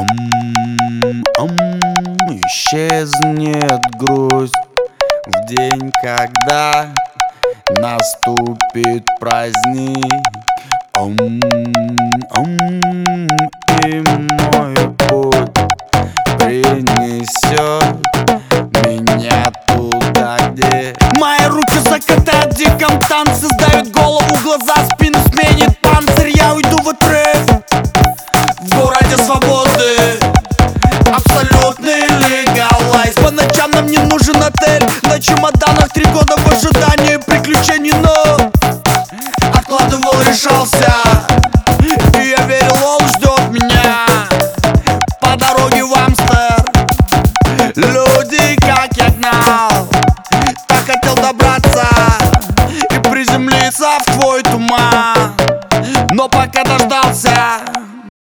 Ом, ом, исчезнет грусть В день, когда наступит праздник. Ом, ом, и мой путь принесет меня туда, где Мои руки закатают диком танце Сдают голову, глаза, спину свободы. Абсолютный легалайз. По ночам нам не нужен отель. На чемоданах три года в ожидании приключений Но откладывал, решался. И я верил, он ждет меня. По дороге в Амстер. Люди, как я знал Так хотел добраться И приземлиться в твой туман. Но пока дождался